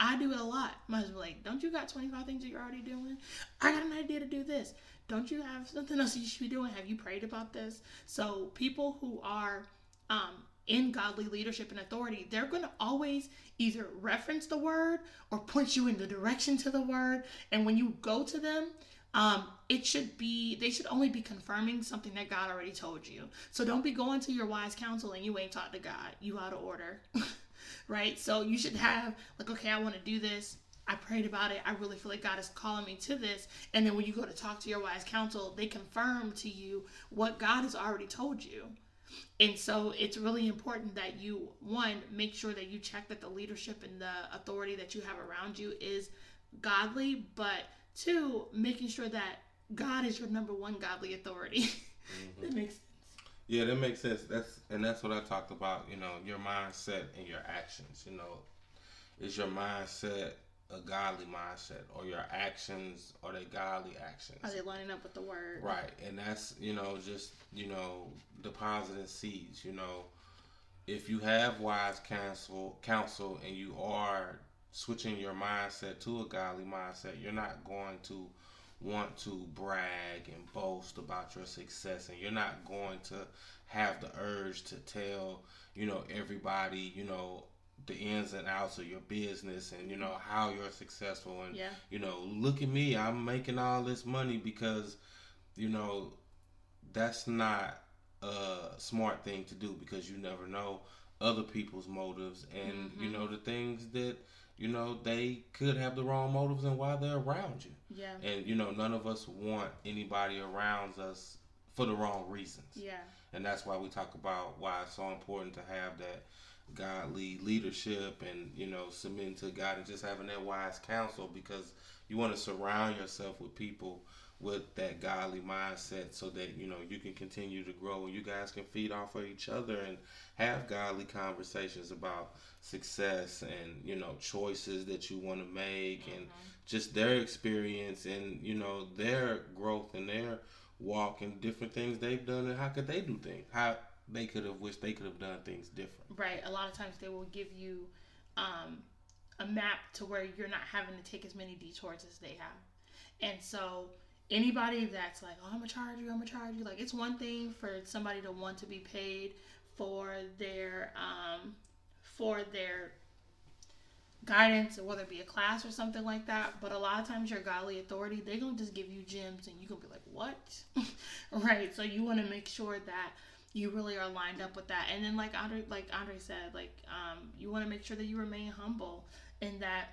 I do it a lot. My husband like, don't you got 25 things that you're already doing? I got an idea to do this. Don't you have something else you should be doing? Have you prayed about this? So people who are um, in godly leadership and authority, they're going to always either reference the word or point you in the direction to the word. And when you go to them, um, it should be they should only be confirming something that God already told you. So don't be going to your wise counsel and you ain't talked to God. You out of order. right? So you should have like, okay, I want to do this. I prayed about it. I really feel like God is calling me to this. And then when you go to talk to your wise counsel, they confirm to you what God has already told you. And so it's really important that you, one, make sure that you check that the leadership and the authority that you have around you is godly, but two, making sure that God is your number one godly authority. Mm-hmm. that makes sense. Yeah, that makes sense. That's and that's what I talked about. You know, your mindset and your actions. You know, is your mindset a godly mindset, or your actions are they godly actions? Are they lining up with the word? Right, and that's you know just you know depositing seeds. You know, if you have wise counsel, counsel, and you are switching your mindset to a godly mindset, you're not going to want to brag and boast about your success, and you're not going to have the urge to tell you know everybody you know the ins and outs of your business and you know how you're successful. And Yeah. you know look at me. I'm making all this money because you know that's not a smart thing to do because you never know other people's motives and you mm-hmm. know the things that you know they could have the wrong motives and why they're around you Yeah. and you know none of us want anybody around us for the wrong reasons Yeah. and that's why we talk about why it's so important to have that godly leadership and you know submitting to God and just having that wise counsel because you want to surround yourself with people with that godly mindset so that you know you can continue to grow and you guys can feed off of each other and have godly conversations about success and you know choices that you want to make and just their experience and you know their growth and their walk and different things they've done and how could they do things how they could have wished they could have done things different Right. A lot of times they will give you um, a map to where you're not having to take as many detours as they have. And so anybody that's like, oh, I'm gonna charge you, I'm gonna charge you. Like it's one thing for somebody to want to be paid for their um, for their guidance or whether it be a class or something like that but a lot of times your godly authority they're gonna just give you gems and you're gonna be like what right so you want to make sure that you really are lined up with that and then like andre like andre said like um, you want to make sure that you remain humble and that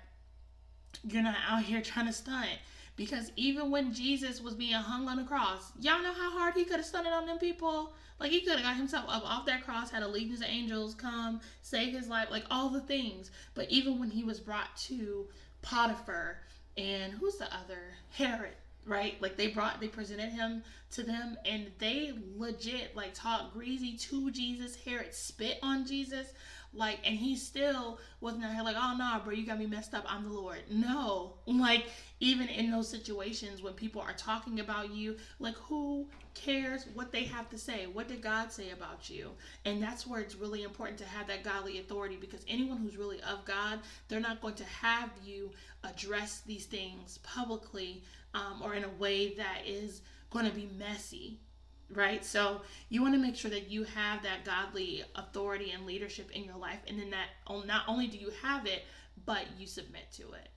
you're not out here trying to stunt because even when jesus was being hung on the cross y'all know how hard he could have stunted on them people? Like he could have got himself up off that cross had a legions of angels come save his life like all the things. But even when he was brought to potiphar and who's the other? Herod right? Like they brought they presented him to them and they legit like talked greasy to jesus. Herod spit on jesus like and he still wasn't like oh no bro you got me messed up. I'm the lord. No. Like even in those situations when people are talking about you like who cares what they have to say? What did god say about you? And that's where it's really important to have that godly authority because anyone who's really of god they're not going to have you address these things publicly um, or in a way that is going to be messy right? So you want to make sure that you have that godly authority and leadership in your life and then that not only do you have it but you submit to it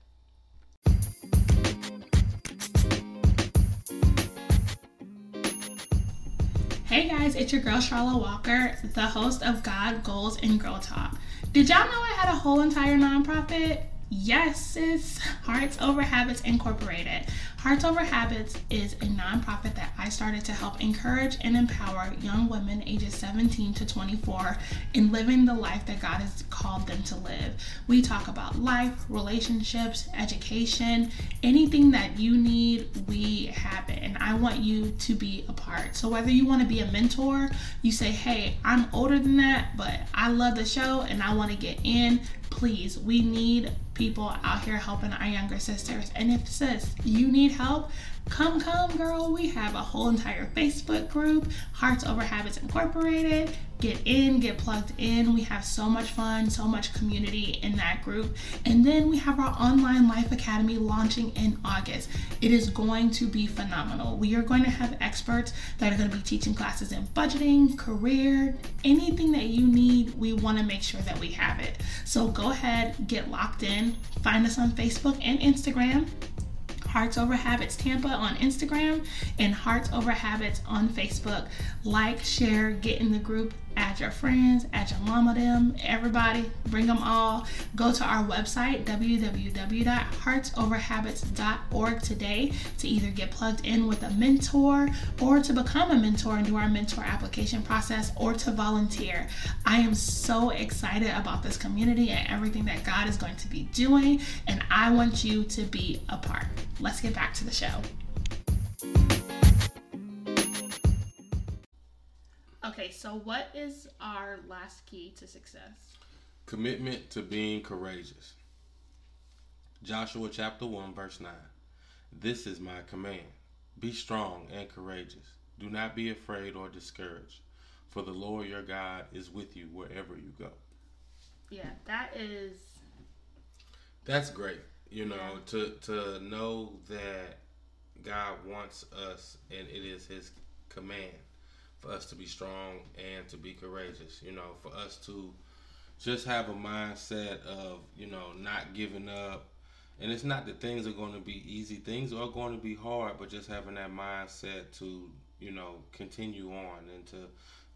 Hey guys, it's your girl Charlotte Walker, the host of God, Goals, and Girl Talk. Did y'all know I had a whole entire nonprofit? Yes, it's Hearts Over Habits Incorporated. Hearts Over Habits is a nonprofit that I started to help encourage and empower young women ages 17 to 24 in living the life that God has called them to live. We talk about life, relationships, education, anything that you need, we have it. And I want you to be a part. So whether you want to be a mentor, you say, hey, I'm older than that, but I love the show and I want to get in please we need people out here helping our younger sisters and if sis you need help come come girl. We have a whole entire facebook group hearts over habits incorporated. Get in get plugged in. We have so much fun so much community in that group. And then we have our online life academy launching in august. It is going to be phenomenal. We are going to have experts that are going to be teaching classes in budgeting career anything that you need we want to make sure that we have it. So go ahead get locked in. Find us on facebook and instagram Hearts Over Habits Tampa on Instagram and Hearts Over Habits on Facebook. Like, share, get in the group, add your friends, add your mama, them, everybody, bring them all. Go to our website, www.heartsoverhabits.org today to either get plugged in with a mentor or to become a mentor and do our mentor application process or to volunteer. I am so excited about this community and everything that God is going to be doing, and I want you to be a part. Let's get back to the show. Okay, so what is our last key to success? Commitment to being courageous. Joshua chapter 1, verse 9. This is my command Be strong and courageous. Do not be afraid or discouraged, for the Lord your God is with you wherever you go. Yeah, that is That's great. You know, to to know that God wants us and it is his command for us to be strong and to be courageous. You know, for us to just have a mindset of you know not giving up. And it's not that things are going to be easy. Things are going to be hard but just having that mindset to you know continue on and to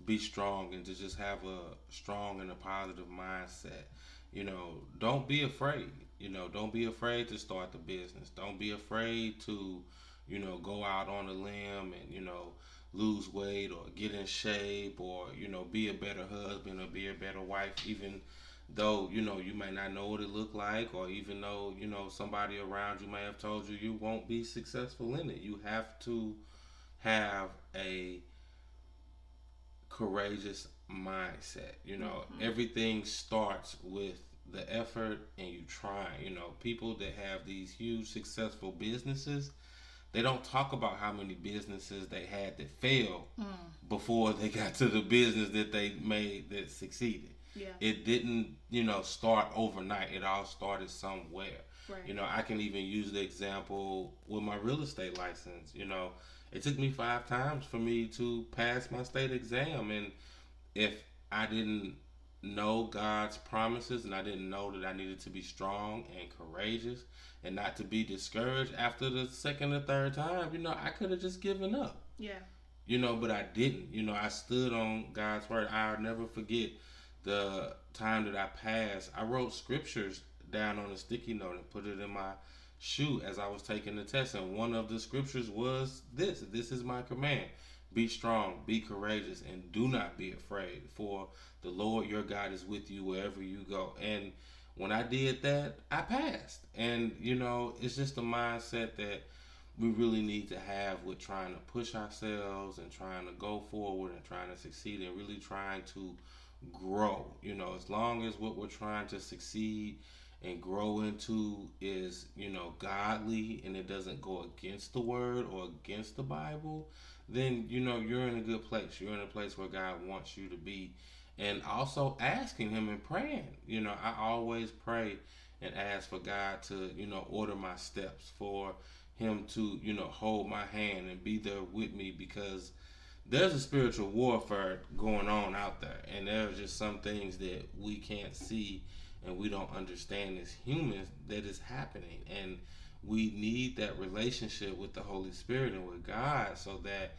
be strong and to just have a strong and a positive mindset. You know don't be afraid. You know don't be afraid to start the business. Don't be afraid to you know go out on a limb and you know lose weight or get in shape or you know be a better husband or be a better wife even though you know you may not know what it looked like or even though you know somebody around you may have told you you won't be successful in it. You have to have a courageous mindset you know. Mm-hmm. everything starts with the effort and you try you know. People that have these huge successful businesses they don't talk about how many businesses they had that failed mm. before they got to the business that they made that succeeded. Yeah. It didn't, you know, start overnight. It all started somewhere. Right. You know, I can even use the example with my real estate license. You know, it took me five times for me to pass my state exam. And if I didn't know God's promises and I didn't know that I needed to be strong and courageous and not to be discouraged after the second or third time, you know, I could have just given up. Yeah. You know, but I didn't. You know, I stood on God's word. I'll never forget the time that I passed. I wrote scriptures down on a sticky note and put it in my shoe as I was taking the test. And one of the scriptures was this This is my command. Be strong, be courageous, and do not be afraid, for the Lord your God is with you wherever you go. And when I did that, I passed. And, you know, it's just a mindset that we really need to have with trying to push ourselves and trying to go forward and trying to succeed and really trying to grow. You know, as long as what we're trying to succeed and grow into is, you know, godly and it doesn't go against the word or against the Bible, then, you know, you're in a good place. You're in a place where God wants you to be and also asking him and praying. You know, I always pray and ask for God to, you know, order my steps, for him to, you know, hold my hand and be there with me because there's a spiritual warfare going on out there and there's just some things that we can't see and we don't understand as humans that is happening and we need that relationship with the Holy Spirit and with God so that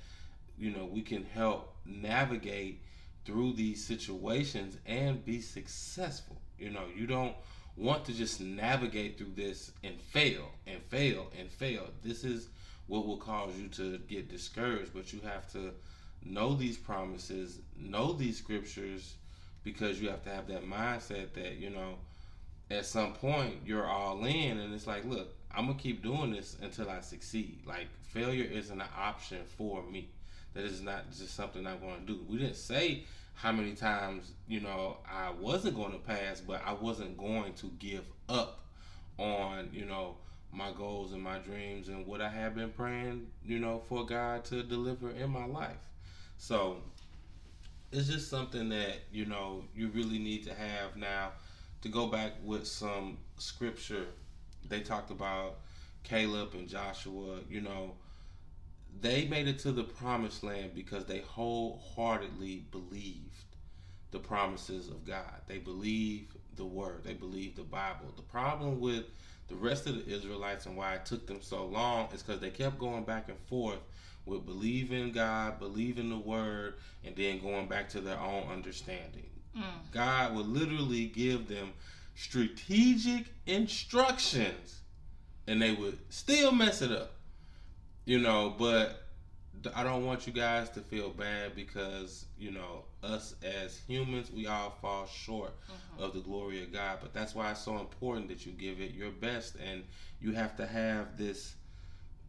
you know we can help navigate through these situations and be successful. You know, you don't want to just navigate through this and fail and fail and fail. This is what will cause you to get discouraged, but you have to know these promises, know these scriptures because you have to have that mindset that, you know, at some point you're all in and it's like, look, I'm to keep doing this until I succeed. Like failure isn't an option for me. That is not just something I'm going to do. We didn't say how many times, you know, I wasn't going to pass, but I wasn't going to give up on, you know, my goals and my dreams and what I have been praying, you know, for God to deliver in my life. So it's just something that, you know, you really need to have now to go back with some scripture. They talked about Caleb and Joshua, you know, they made it to the promised land because they wholeheartedly believed the promises of God. They believed the word. They believed the Bible. The problem with the rest of the Israelites and why it took them so long is because they kept going back and forth with believing God, believing the word, and then going back to their own understanding. Mm. God would literally give them strategic instructions and they would still mess it up you know, but I don't want you guys to feel bad because you know us as humans we all fall short mm-hmm. of the glory of God. But that's why it's so important that you give it your best, and you have to have this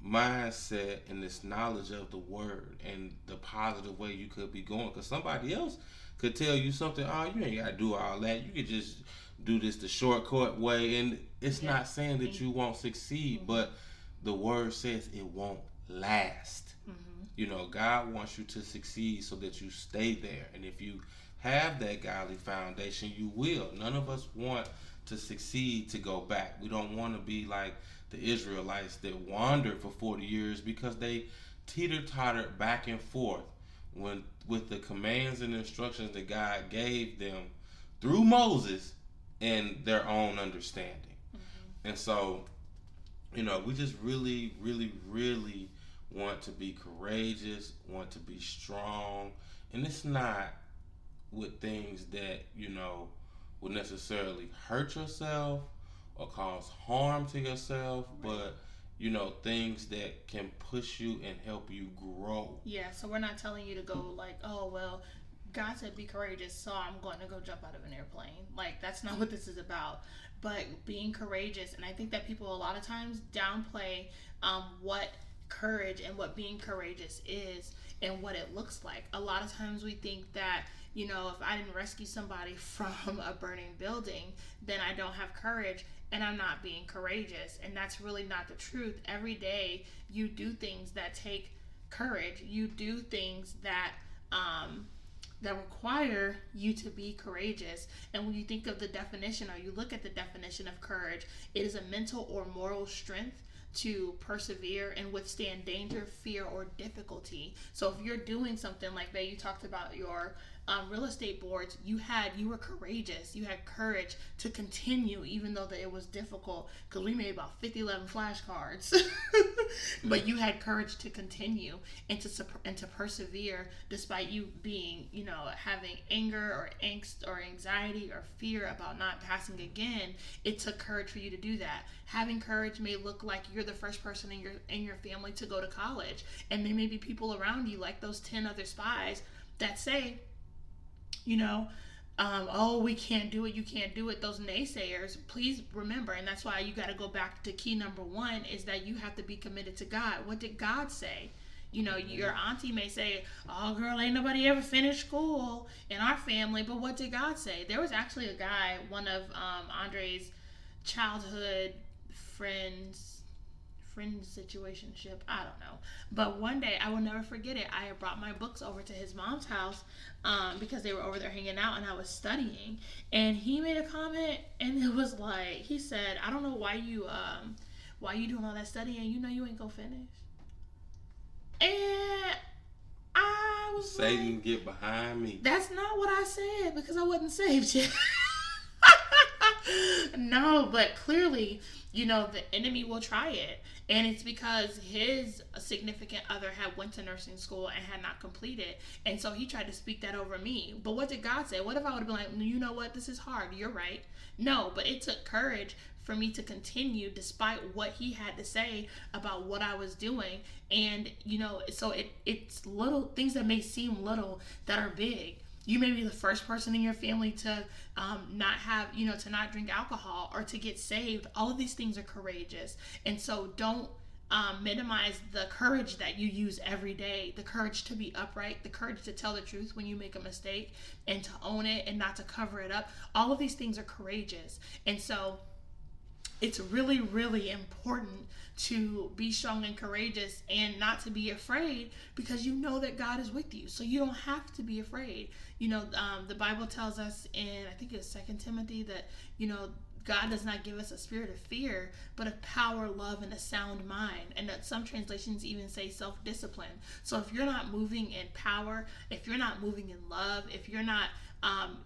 mindset and this knowledge of the word and the positive way you could be going. Because somebody else could tell you something. Oh, you ain't got to do all that. You could just do this the shortcut way, and it's yeah. not saying that you won't succeed, mm-hmm. but the word says it won't last. Mm-hmm. You know, God wants you to succeed so that you stay there. And if you have that godly foundation, you will. None of us want to succeed to go back. We don't want to be like the Israelites that wandered for 40 years because they teeter tottered back and forth when with the commands and instructions that God gave them through Moses and their own understanding. Mm-hmm. And so, you know, we just really, really, really want to be courageous, want to be strong. And it's not with things that, you know, will necessarily hurt yourself or cause harm to yourself, but you know things that can push you and help you grow. Yeah, so we're not telling you to go like, oh well, God said be courageous, so I'm going to go jump out of an airplane. Like that's not what this is about. But being courageous, and I think that people a lot of times downplay um, what courage and what being courageous is and what it looks like. A lot of times we think that you know, if I didn't rescue somebody from a burning building, then I don't have courage and I'm not being courageous. And that's really not the truth. Every day you do things that take courage. You do things that um that require you to be courageous. And when you think of the definition or you look at the definition of courage, it is a mental or moral strength to persevere and withstand danger, fear, or difficulty. So if you're doing something like that, you talked about your um, real estate boards, you had you were courageous. You had courage to continue, even though that it was difficult. Because we made about 50, 11 flashcards, but you had courage to continue and to and to persevere despite you being, you know, having anger or angst or anxiety or fear about not passing again. It took courage for you to do that. Having courage may look like you're the first person in your in your family to go to college, and there may be people around you like those ten other spies that say you know, um, oh, we can't do it, you can't do it, those naysayers, please remember, and that's why you got to go back to key number one is that you have to be committed to God. What did God say? You know, your auntie may say, Oh, girl, ain't nobody ever finished school in our family, but what did God say? There was actually a guy, one of um, Andre's childhood friends friend situationship. I don't know. But one day, I will never forget it. I brought my books over to his mom's house um, because they were over there hanging out and I was studying. And he made a comment and it was like, he said, I don't know why you, um, why you doing all that studying. You know you ain't gonna finish. And I was Satan, like, get behind me. That's not what I said because I wasn't saved yet. no, but clearly, you know, the enemy will try it and it's because his significant other had went to nursing school and had not completed. And so he tried to speak that over me. But what did god say? What if i would have been like mm, you know what? This is hard. You're right. No but it took courage for me to continue despite what he had to say about what i was doing. And you know so it it's little things that may seem little that are big you may be the first person in your family to um, not have you know to not drink alcohol or to get saved all of these things are courageous and so don't um, minimize the courage that you use every day the courage to be upright the courage to tell the truth when you make a mistake and to own it and not to cover it up all of these things are courageous and so it's really really important to be strong and courageous and not to be afraid because you know that God is with you. So you don't have to be afraid. You know, um, the Bible tells us in, I think it's Second Timothy, that, you know, God does not give us a spirit of fear, but of power, love, and a sound mind. And that some translations even say self discipline. So if you're not moving in power, if you're not moving in love, if you're not um,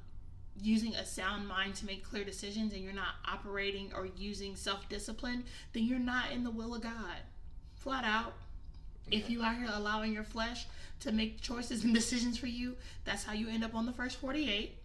using a sound mind to make clear decisions and you're not operating or using self discipline, then you're not in the will of God. Flat out. If you are here allowing your flesh to make choices and decisions for you, that's how you end up on the first 48.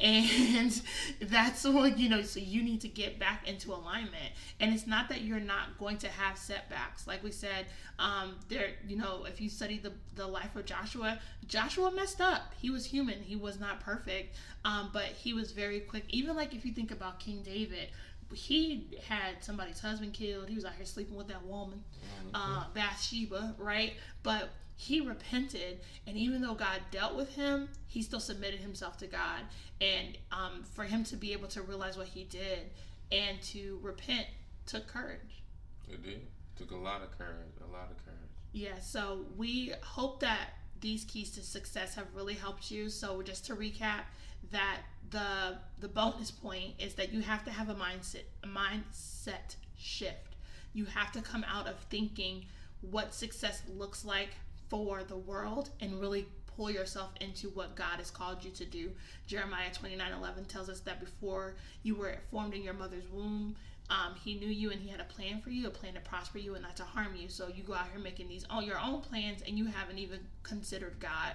Mm-hmm. And that's what, you know, so you need to get back into alignment. And it's not that you're not going to have setbacks. Like we said, um, there, you know, if you study the, the life of Joshua, Joshua messed up. He was human, he was not perfect, um, but he was very quick. Even like if you think about King David, he had somebody's husband killed. He was out here sleeping with that woman, mm-hmm. uh, Bathsheba, right? But he repented, and even though God dealt with him, he still submitted himself to God. And um, for him to be able to realize what he did and to repent took courage. It did. Took a lot of courage. A lot of courage. Yeah. So we hope that these keys to success have really helped you. So just to recap, that the the bonus point is that you have to have a mindset a mindset shift. You have to come out of thinking what success looks like for the world and really pull yourself into what God has called you to do. Jeremiah 29 11 tells us that before you were formed in your mother's womb, um, he knew you and he had a plan for you, a plan to prosper you and not to harm you. So you go out here making these all your own plans and you haven't even considered God.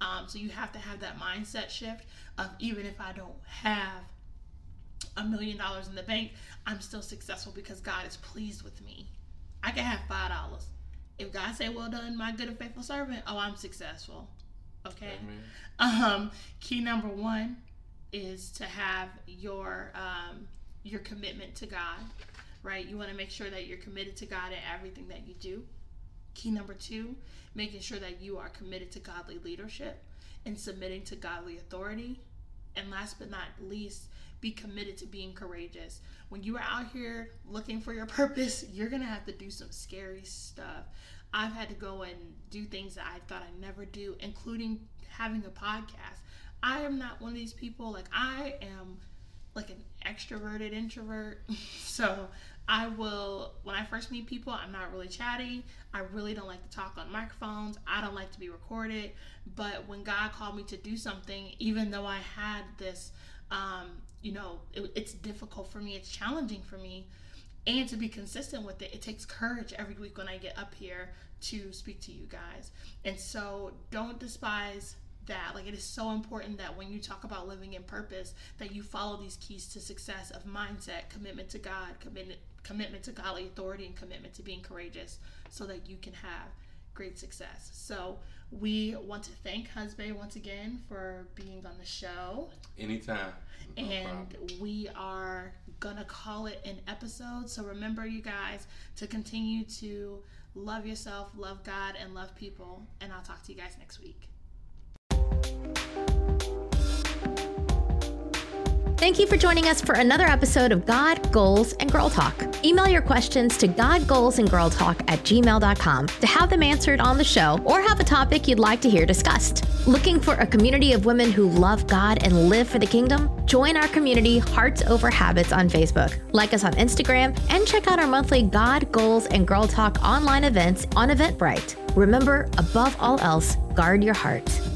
Um, so you have to have that mindset shift of even if I don't have a million dollars in the bank, I'm still successful because God is pleased with me. I can have five dollars. If God say, "Well done, my good and faithful servant," oh, I'm successful. Okay. Um, key number one is to have your um, your commitment to God. Right. You want to make sure that you're committed to God in everything that you do. Key number two, making sure that you are committed to godly leadership and submitting to godly authority. And last but not least, be committed to being courageous. When you are out here looking for your purpose, you're to have to do some scary stuff. I've had to go and do things that I thought I'd never do, including having a podcast. I am not one of these people, like, I am like an extroverted introvert. so I will, when I first meet people, I'm not really chatty. I really don't like to talk on microphones. I don't like to be recorded. But when God called me to do something, even though I had this, um, you know, it, it's difficult for me, it's challenging for me. And to be consistent with it, it takes courage every week when I get up here to speak to you guys. And so don't despise that. Like it is so important that when you talk about living in purpose that you follow these keys to success of mindset commitment to god commitment commitment to godly authority and commitment to being courageous so that you can have great success. So we want to thank husband once again for being on the show. Anytime. No and problem. we are gonna call it an episode. So remember you guys to continue to love yourself love god and love people. And i'll talk to you guys next week Thank you for joining us for another episode of God, Goals, and Girl Talk. Email your questions to godgoalsandgirltalk at gmail.com to have them answered on the show or have a topic you'd like to hear discussed. Looking for a community of women who love God and live for the kingdom? Join our community, Hearts Over Habits, on Facebook. Like us on Instagram and check out our monthly God, Goals, and Girl Talk online events on Eventbrite. Remember, above all else, guard your heart.